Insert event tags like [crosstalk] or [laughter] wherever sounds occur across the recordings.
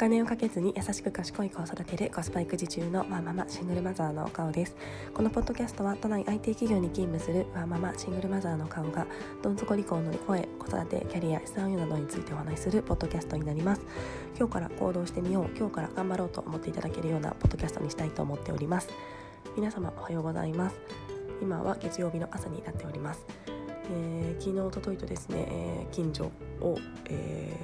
金をかけずに優しく賢い子を育てるコスパ育児中のワーママシングルマザーの顔です。このポッドキャストは都内 IT 企業に勤務するワーママシングルマザーの顔がどん底離婚の声子育てキャリア資産運用などについてお話しするポッドキャストになります。今日から行動してみよう今日から頑張ろうと思っていただけるようなポッドキャストにしたいと思っております。皆様おはようございます。今は月曜日の朝になっております、えー、昨日おとといとですね、えー、近所を、えー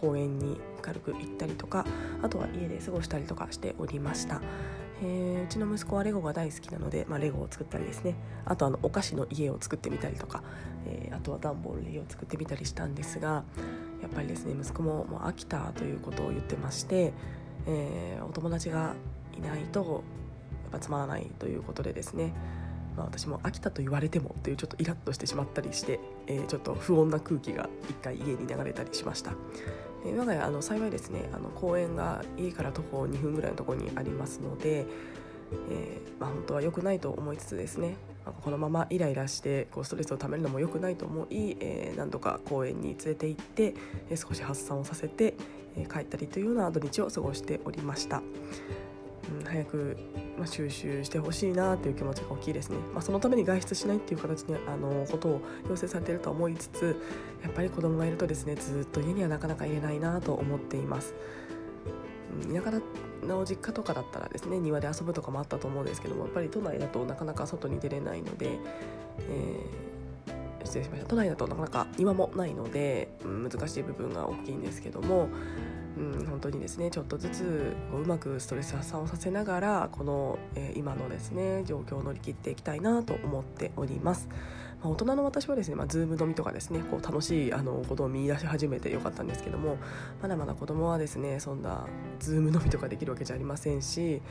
公園に軽く行ったりとかあとは家で過ごしたりとかしておりました、えー、うちの息子はレゴが大好きなので、まあ、レゴを作ったりですね。あとあのお菓子の家を作ってみたりとか、えー、あとは段ボールで家を作ってみたりしたんですがやっぱりですね息子ももう飽きたということを言ってまして、えー、お友達がいないとやっぱつまらないということでですね。まあ、私も飽きたと言われてもというちょっとイラッとしてしまったりして、えー、ちょっと不穏な空気が一回家に流れたりしました。で、我が家あの幸いですねあの公園が家から徒歩2分ぐらいのところにありますので、えー、まあ、本当は良くないと思いつつですね、このままイライラしてこうストレスをためるのも良くないと思い、えー、何度か公園に連れて行って、え少し発散をさせて、え帰ったりというような土日を過ごしておりました。早く、まあ、収集してほしいなという気持ちが大きいですね、まあ、そのために外出しないっていう形にあのことを要請されていると思いつつやっぱり子供がいるとですねずっと家にはなかなか入れないなと思っています。田舎の実家とかだったらですね庭で遊ぶとかもあったと思うんですけどもやっぱり都内だとなかなか外に出れないので、えー、失礼しました都内だとなかなか庭もないので、うん、難しい部分が大きいんですけどもうん、本当にですねちょっとずつうまくストレス発散をさせながらこの、えー、今のですね状況を乗り切っていきたいなと思っております。まあ、大人の私はですね、まあ、 Zoom 飲みとかですねこう楽しいあのことを見出し始めてよかったんですけどもまだまだ子供はですねそんな Zoom 飲みとかできるわけじゃありませんし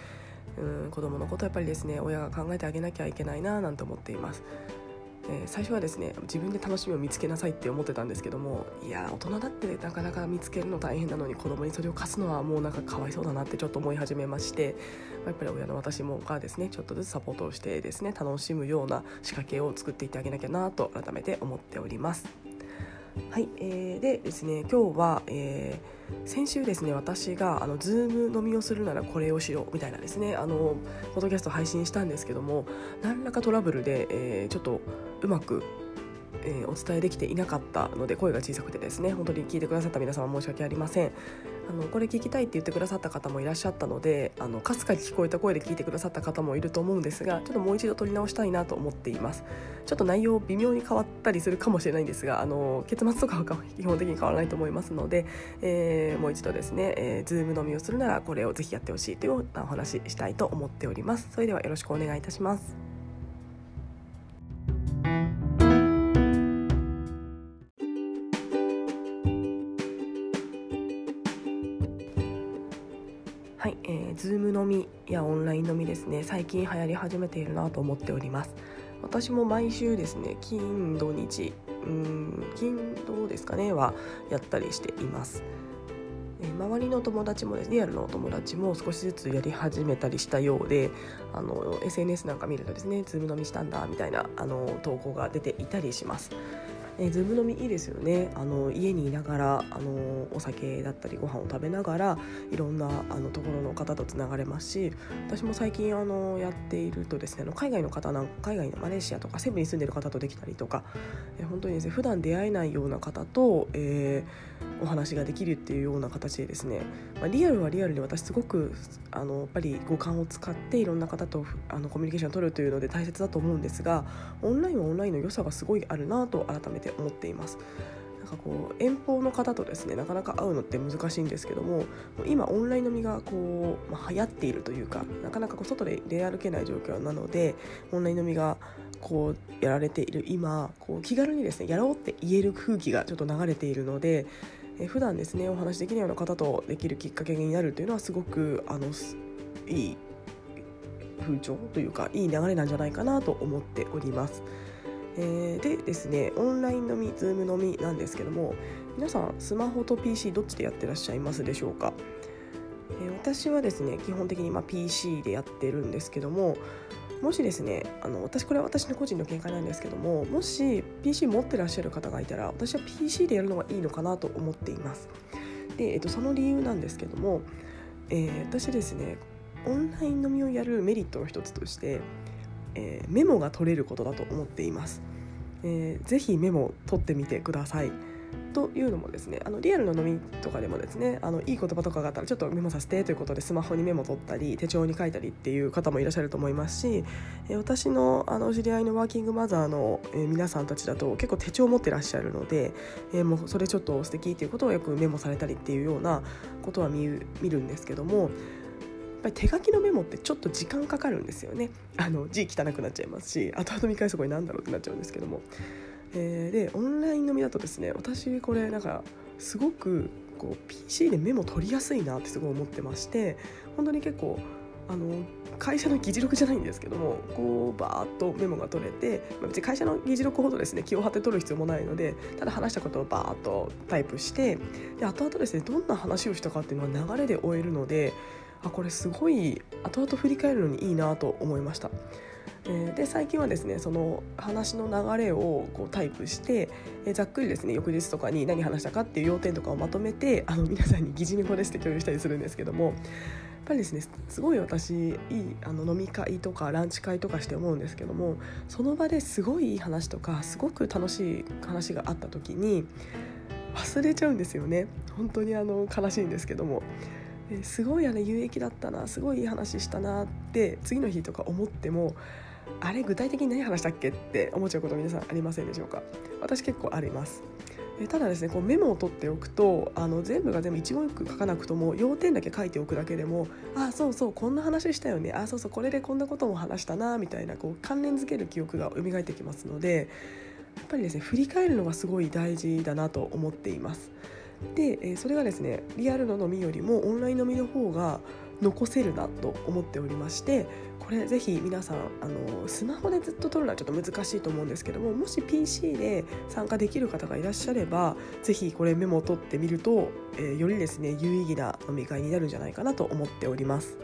うん子供のことやっぱりですね親が考えてあげなきゃいけないななんて思っています。えー、最初はですね自分で楽しみを見つけなさいって思ってたんですけどもいや大人だってなかなか見つけるの大変なのに子供にそれを課すのはもうなんかかわいそうだなってちょっと思い始めまして、まあ、やっぱり親の私もがですねちょっとずつサポートをしてですね楽しむような仕掛けを作っていってあげなきゃなと改めて思っております。はい、えー、でですね今日は、えー、先週ですね私があのズーム飲みをするならこれをしろみたいなですねあのポッドキャスト配信したんですけども何らかトラブルで、えー、ちょっとうまくえー、お伝えできていなかったので声が小さくてですね本当に聞いてくださった皆様申し訳ありません。あのこれ聞きたいって言ってくださった方もいらっしゃったのでかすかに聞こえた声で聞いてくださった方もいると思うんですがちょっともう一度撮り直したいなと思っています。ちょっと内容微妙に変わったりするかもしれないんですがあの結末とかは基本的に変わらないと思いますので、えー、もう一度ですね、えー、 Zoom 飲みをするならこれをぜひやってほしいというお話したいと思っております。それではよろしくお願いいたします。はい、えー、 Zoom 飲みやオンライン飲みですね。最近流行り始めているなと思っております。私も毎週ですね金土日うん金土ですかねはやったりしています。え周りの友達もですねリアルのお友達も少しずつやり始めたりしたようであの SNS なんか見るとですね Zoom 飲みしたんだみたいなあの投稿が出ていたりします。え Zoom 飲みいいですよね。あの家にいながらあのお酒だったりご飯を食べながらいろんなあのところの方とつながれますし私も最近あのやっているとですねあの海外の方なん海外のマレーシアとかセブンに住んでる方とできたりとか、え本当にですね普段出会えないような方と、えー、お話ができるっていうような形でですね、まあ、リアルはリアルで私すごくあのやっぱり五感を使っていろんな方とあのコミュニケーションを取るというので大切だと思うんですがオンラインはオンラインの良さがすごいあるなと改めて思っています。なんかこう遠方の方とですねなかなか会うのって難しいんですけども今オンライン飲みがこう、まあ、流行っているというかなかなかこう外で出歩けない状況なのでオンライン飲みがこうやられている今こう気軽にですねやろうって言える空気がちょっと流れているのでえ普段ですねお話できないような方とできるきっかけになるというのはすごくあのいい風潮というかいい流れなんじゃないかなと思っております。えー、でですねオンライン飲みズーム飲みなんですけども皆さんスマホと PC どっちでやってらっしゃいますでしょうか、えー、私はですね基本的にま PC でやってるんですけどももしですねあの私これは私の個人の見解なんですけどももし PC 持ってらっしゃる方がいたら私は PC でやるのがいいのかなと思っていますで、えっと、その理由なんですけども、えー、私ですねオンライン飲みをやるメリットの一つとして、えー、メモが取れることだと思っています。えー、ぜひメモ取ってみてください。というのもですねあのリアルの飲みとかでもですねあのいい言葉とかがあったらちょっとメモさせてということでスマホにメモ取ったり手帳に書いたりっていう方もいらっしゃると思いますし、え私のあの知り合いのワーキングマザーの、え皆さんたちだと結構手帳を持ってらっしゃるので、えもうそれちょっと素敵っていうことをよくメモされたりっていうようなことは見るんですけどもぱり手書きのメモってちょっと時間かかるんですよね。あの字汚くなっちゃいますし後々見返すとこに何だろうってなっちゃうんですけども。えー、でオンライン飲みだとですね私これなんかすごくこう PC でメモ取りやすいなってすごい思ってまして本当に結構あの会社の議事録じゃないんですけどもこうバーッとメモが取れて、まあ、別に会社の議事録ほどですね気を張って取る必要もないのでただ話したことをバーッとタイプしてで後々ですねどんな話をしたかっていうのは流れで終えるのであこれすごい後々振り返るのにいいなと思いました。で最近はですねその話の流れをこうタイプして、えざっくりですね翌日とかに何話したかっていう要点とかをまとめてあの皆さんに疑似メモですって共有したりするんですけどもやっぱりですねすごい私いいあの飲み会とかランチ会とかして思うんですけどもその場ですごいいい話とかすごく楽しい話があった時に忘れちゃうんですよね本当にあの悲しいんですけども。すごいあれ有益だったなすごいいい話したなって次の日とか思ってもあれ具体的に何話したっけって思っちゃうこと皆さんありませんでしょうか？私結構ありますただですねこうメモを取っておくとあの全部が全部一言一句書かなくとも要点だけ書いておくだけでもあそうそうこんな話したよねあそうそうこれでこんなことも話したなみたいなこう関連づける記憶が蘇ってきますのでやっぱりですね振り返るのがすごい大事だなと思っています。で、えそれがですねリアルの飲みよりもオンライン飲みの方が残せるなと思っておりましてこれぜひ皆さんあのスマホでずっと撮るのはちょっと難しいと思うんですけどももし PC で参加できる方がいらっしゃればぜひこれメモを取ってみると、えー、よりですね有意義な飲み会になるんじゃないかなと思っております。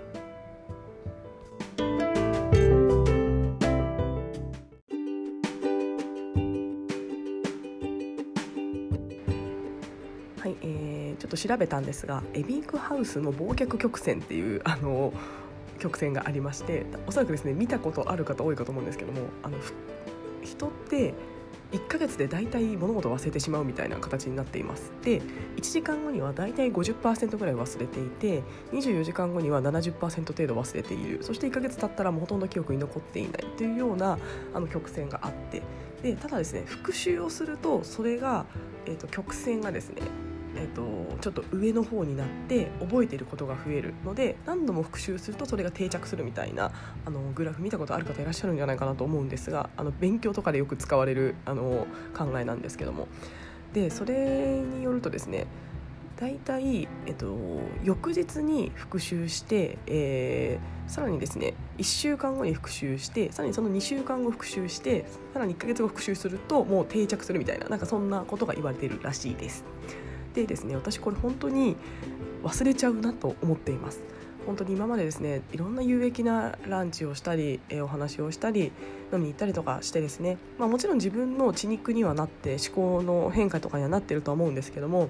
調べたんですがエビンクハウスの忘却曲線っていうあの曲線がありましておそらくですね見たことある方多いかと思うんですけどもあの人って1ヶ月で大体物事を忘れてしまうみたいな形になっています。で1時間後には大体50%ぐらい忘れていて24時間後には70%程度忘れている。そして1ヶ月経ったらもうほとんど記憶に残っていない。というようなあの曲線があって。でただですね復習をするとそれが、えーと曲線がですねえーと、ちょっと上の方になって覚えてることが増えるので何度も復習するとそれが定着するみたいなあのグラフ見たことある方いらっしゃるんじゃないかなと思うんですがあの勉強とかでよく使われるあの考えなんですけどもでそれによるとですね大体、えっと、翌日に復習して、えー、さらにですね1週間後に復習してさらにその2週間後復習してさらに1ヶ月後復習するともう定着するみたいななんかそんなことが言われているらしいです。でですね私これ本当に忘れちゃうなと思っています。本当に今までですねいろんな有益なランチをしたり、えお話をしたり飲みに行ったりとかしてですね、まあ、もちろん自分の血肉にはなって思考の変化とかにはなってると思うんですけども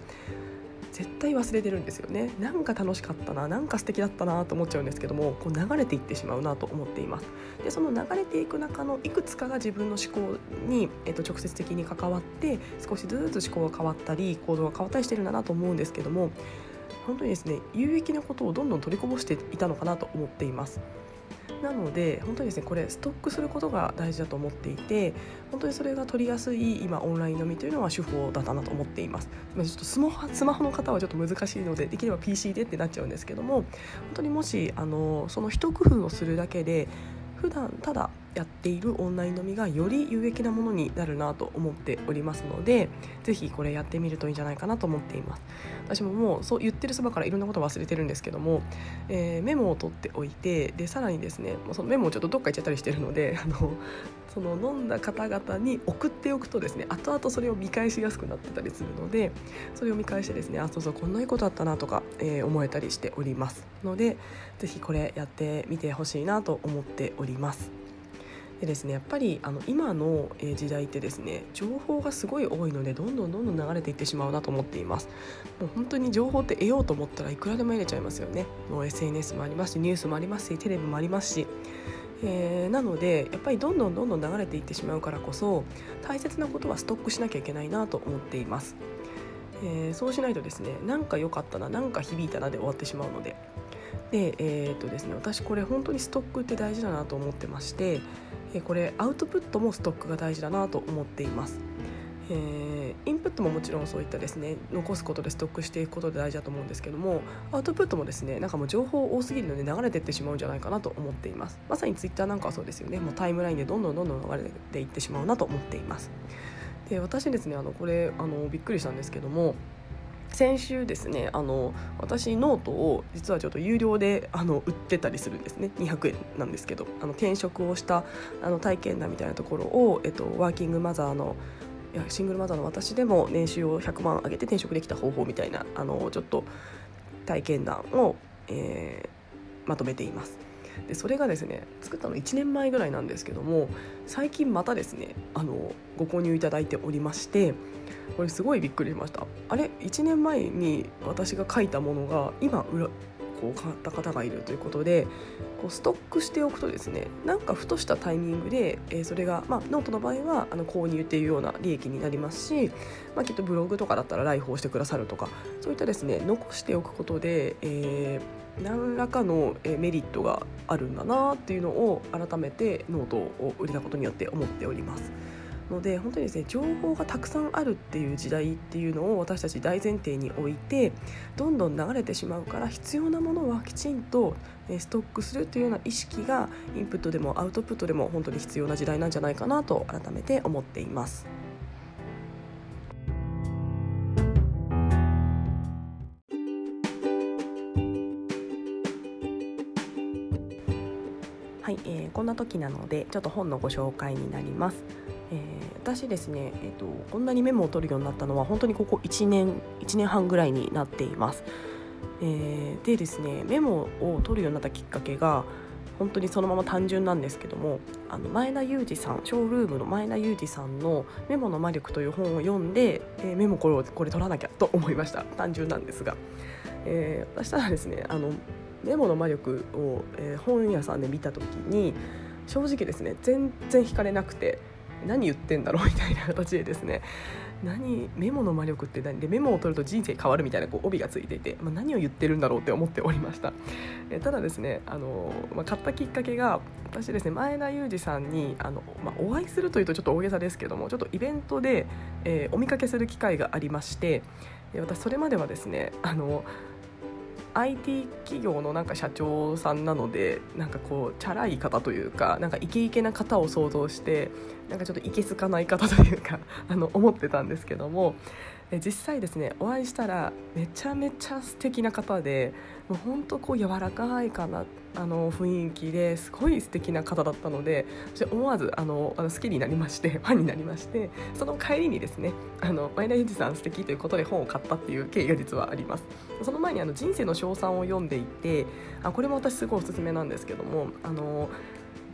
絶対忘れてるんですよね。なんか楽しかったななんか素敵だったなと思っちゃうんですけどもこう流れていってしまうなと思っています。でその流れていく中のいくつかが自分の思考に、えっと、直接的に関わって少しずつ思考が変わったり行動が変わったりしてるんだなと思うんですけども本当にですね有益なことをどんどん取りこぼしていたのかなと思っています。なので本当にですねこれストックすることが大事だと思っていて本当にそれが取りやすい今オンライン飲みというのは手法だったなと思っています。ちょっとスマホスマホの方はちょっと難しいのでできれば PC でってなっちゃうんですけども本当にもしあのその一工夫をするだけで普段ただやっているオンライン飲みがより有益なものになるなと思っておりますのでぜひこれやってみるといいんじゃないかなと思っています私ももうそう言ってるそばからいろんなこと忘れてるんですけども、えー、メモを取っておいてでさらにですねそのメモをちょっとどっか行っちゃったりしてるので [laughs] あのその飲んだ方々に送っておくとですね後々それを見返しやすくなってたりするのでそれを見返してですねあそうそうこんないいことあったなとか、えー、思えたりしておりますのでぜひこれやってみてほしいなと思っております。でですねやっぱりあの今の時代ってですね情報がすごい多いのでどんどんどんどん流れていってしまうなと思っています。もう本当に情報って得ようと思ったらいくらでも得れちゃいますよね。もう SNS もありますしニュースもありますしテレビもありますし。えー、なのでやっぱりどんどんどんどん流れていってしまうからこそ大切なことはストックしなきゃいけないなと思っています、えー、そうしないとですねなんか良かったななんか響いたなで終わってしまうので。でえー、っとですね私これ本当にストックって大事だなと思ってましてこれアウトプットもストックが大事だなと思っています。えー、インプットももちろんそういったですね残すことでストックしていくことで大事だと思うんですけどもアウトプットもですねなんかもう情報多すぎるので流れていってしまうんじゃないかなと思っています。まさにツイッターなんかはそうですよね。もうタイムラインでどんどんどんどん流れていってしまうなと思っています。で私ですねあのこれあのびっくりしたんですけども先週ですねあの私ノートを実はちょっと有料であの売ってたりするんですね200円なんですけどあの転職をしたあの体験談みたいなところを、えっと、ワーキングマザーのいやシングルマザーの私でも年収を100万上げて転職できた方法みたいなあのちょっと体験談を、えー、まとめています。でそれがですね作ったの1年前ぐらいなんですけども最近またですねあのご購入いただいておりましてこれすごいびっくりしましたあれ？1年前に私が書いたものが今更こう買った方がいるということでこうストックしておくとですねなんかふとしたタイミングで、えー、それが、まあ、ノートの場合はあの購入っていうような利益になりますし、まあ、きっとブログとかだったら来訪してくださるとかそういったですね残しておくことで、えー、何らかのメリットがあるんだなっていうのを改めてノートを売れたことによって思っております。ので本当にですね情報がたくさんあるっていう時代っていうのを私たち大前提に置いてどんどん流れてしまうから必要なものはきちんとストックするというような意識がインプットでもアウトプットでも本当に必要な時代なんじゃないかなと改めて思っています。はい、えー、こんな時なのでちょっと本のご紹介になります。えー、私ですね、えーと、こんなにメモを取るようになったのは本当にここ1年1年半ぐらいになっています、えー、でですねメモを取るようになったきっかけが本当にそのまま単純なんですけどもあの前田裕二さんショールームの前田裕二さんの「メモの魔力」という本を読んで、えー、メモこれをこれ取らなきゃと思いました。単純なんですが、えー、そしたらですねあのメモの魔力を、えー、本屋さんで見た時に正直ですね全然惹かれなくて何言ってんだろうみたいな形でですね。何メモの魔力って何？でメモを取ると人生変わるみたいなこう帯がついていて、まあ、何を言ってるんだろうって思っておりました。えただですねあの、まあ、買ったきっかけが私ですね前田裕二さんにあの、まあ、お会いするというとちょっと大げさですけどもちょっとイベントで、えー、お見かけする機会がありまして私それまではですねあの IT 企業のなんか社長さんなのでなんかこうチャラい方というかなんかイケイケな方を想像してなんかちょっといけすかない方というか [laughs] あの思ってたんですけども実際ですねお会いしたらめちゃめちゃ素敵な方でもう本当こう柔らかいかなあの雰囲気ですごい素敵な方だったので思わずあのあの好きになりましてファンになりましてその帰りにですねあの前田裕二さん素敵ということで本を買ったっていう経緯が実はあります。その前にあの人生の称賛を読んでいてあこれも私すごいおすすめなんですけどもあの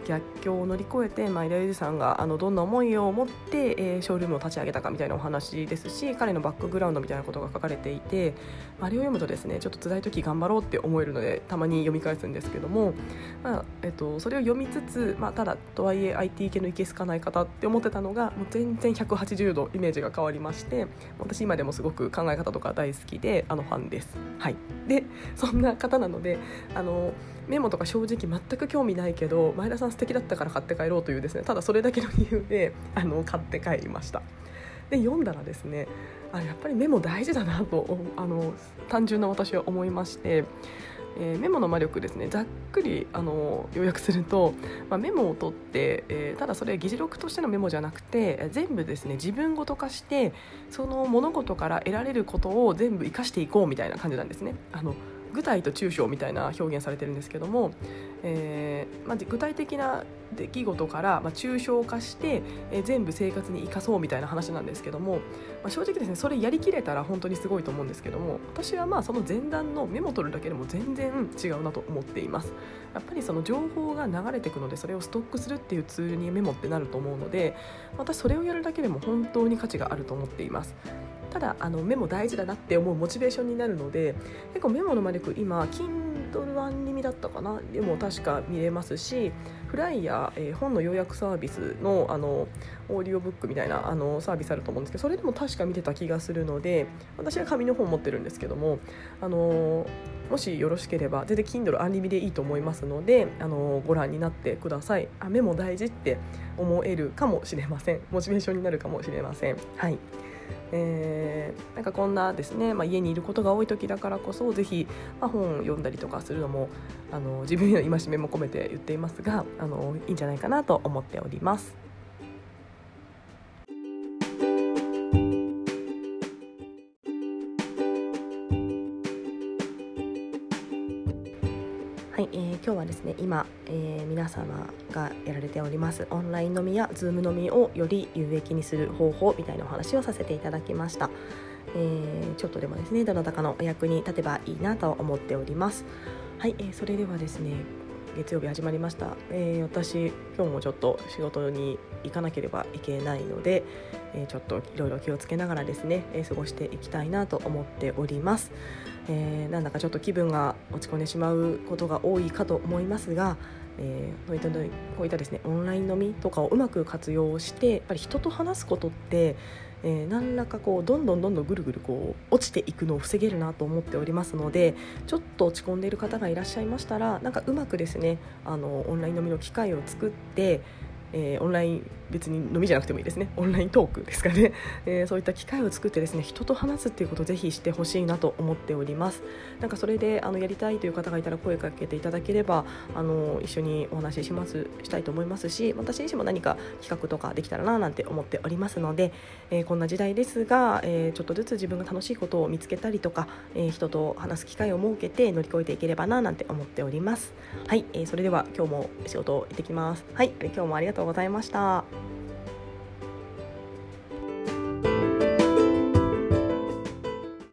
逆境を乗り越えて前田裕二さんがあのどんな思いを持って、えー、ショールームを立ち上げたかみたいなお話ですし彼のバックグラウンドみたいなことが書かれていてあれを読むとですねちょっと辛い時頑張ろうって思えるのでたまに読み返すんですけども、まあえっと、それを読みつつ、まあ、ただとはいえ IT 系のいけすかない方って思ってたのがもう全然180度イメージが変わりまして私今でもすごく考え方とか大好きであのファンです。はい、でそんな方なのであのメモとか正直全く興味ないけど前田さん素敵だったから買って帰ろうというですねただそれだけの理由で [laughs] あの買って帰りましたで読んだらですねあやっぱりメモ大事だなとあの単純な私は思いましてえー、メモの魔力ですねざっくりあの要約すると、まあ、メモを取って、えー、ただそれ議事録としてのメモじゃなくて全部ですね自分ごと化してその物事から得られることを全部生かしていこうみたいな感じなんですね。あの具体と抽象みたいな表現されてるんですけども、えーまあ、具体的な出来事から、まあ、抽象化して、えー、全部生活に生かそうみたいな話なんですけども、まあ、正直ですねそれやりきれたら本当にすごいと思うんですけども私はまあその前段のメモ取るだけでも全然違うなと思っています。やっぱりその情報が流れていくのでそれをストックするっていうツールにメモってなると思うので私それをやるだけでも本当に価値があると思っています。ただあのメモ大事だなって思うモチベーションになるので結構メモの魔力今 Kindle 版に見だったかな？でも確か見れますしフライヤー、えー、本の要約サービスのあのオーディオブックみたいなあのサービスあると思うんですけどそれでも確か見てた気がするので私は紙の本持ってるんですけどもあのもしよろしければ全然 Kindle アンリミでいいと思いますのであのご覧になってください。あメモ大事って思えるかもしれません。モチベーションになるかもしれません。はい。えー、なんかこんなですね、まあ、家にいることが多い時だからこそ是非、まあ、本を読んだりとかするのもあの自分への戒めも込めて言っていますがあのいいんじゃないかなと思っております。ですね。今、えー、皆様がやられておりますオンライン飲みや Zoom 飲みをより有益にする方法みたいなお話をさせていただきました、えー、ちょっとでもですねどなたかのお役に立てばいいなと思っております。はい、えー、それではですね月曜日始まりました、えー、私今日もちょっと仕事に行かなければいけないので、えー、ちょっといろいろ気をつけながらですね、えー、過ごしていきたいなと思っております、えー、なんだかちょっと気分が落ち込んでしまうことが多いかと思いますが、えー、こういったこういったですねオンライン飲みとかをうまく活用してやっぱり人と話すことって、えー、何らかこうどんどんどんどんぐるぐるこう落ちていくのを防げるなと思っておりますのでちょっと落ち込んでいる方がいらっしゃいましたらなんかうまくですねあのオンライン飲みの機会を作ってえー、オンライン別に飲みじゃなくてもいいですね。オンライントークですかね、[laughs] えー、そういった機会を作ってですね人と話すっていうことをぜひしてほしいなと思っております。なんかそれであのやりたいという方がいたら声かけていただければあの一緒にお話ししますしたいと思いますし私自身も何か企画とかできたらななんて思っておりますので、えー、こんな時代ですが、えちょっとずつ自分が楽しいことを見つけたりとか、え人と話す機会を設けて乗り越えていければななんて思っております。はい、えそれでは今日も仕事行ってきます。はい今日もありがとうとうございました。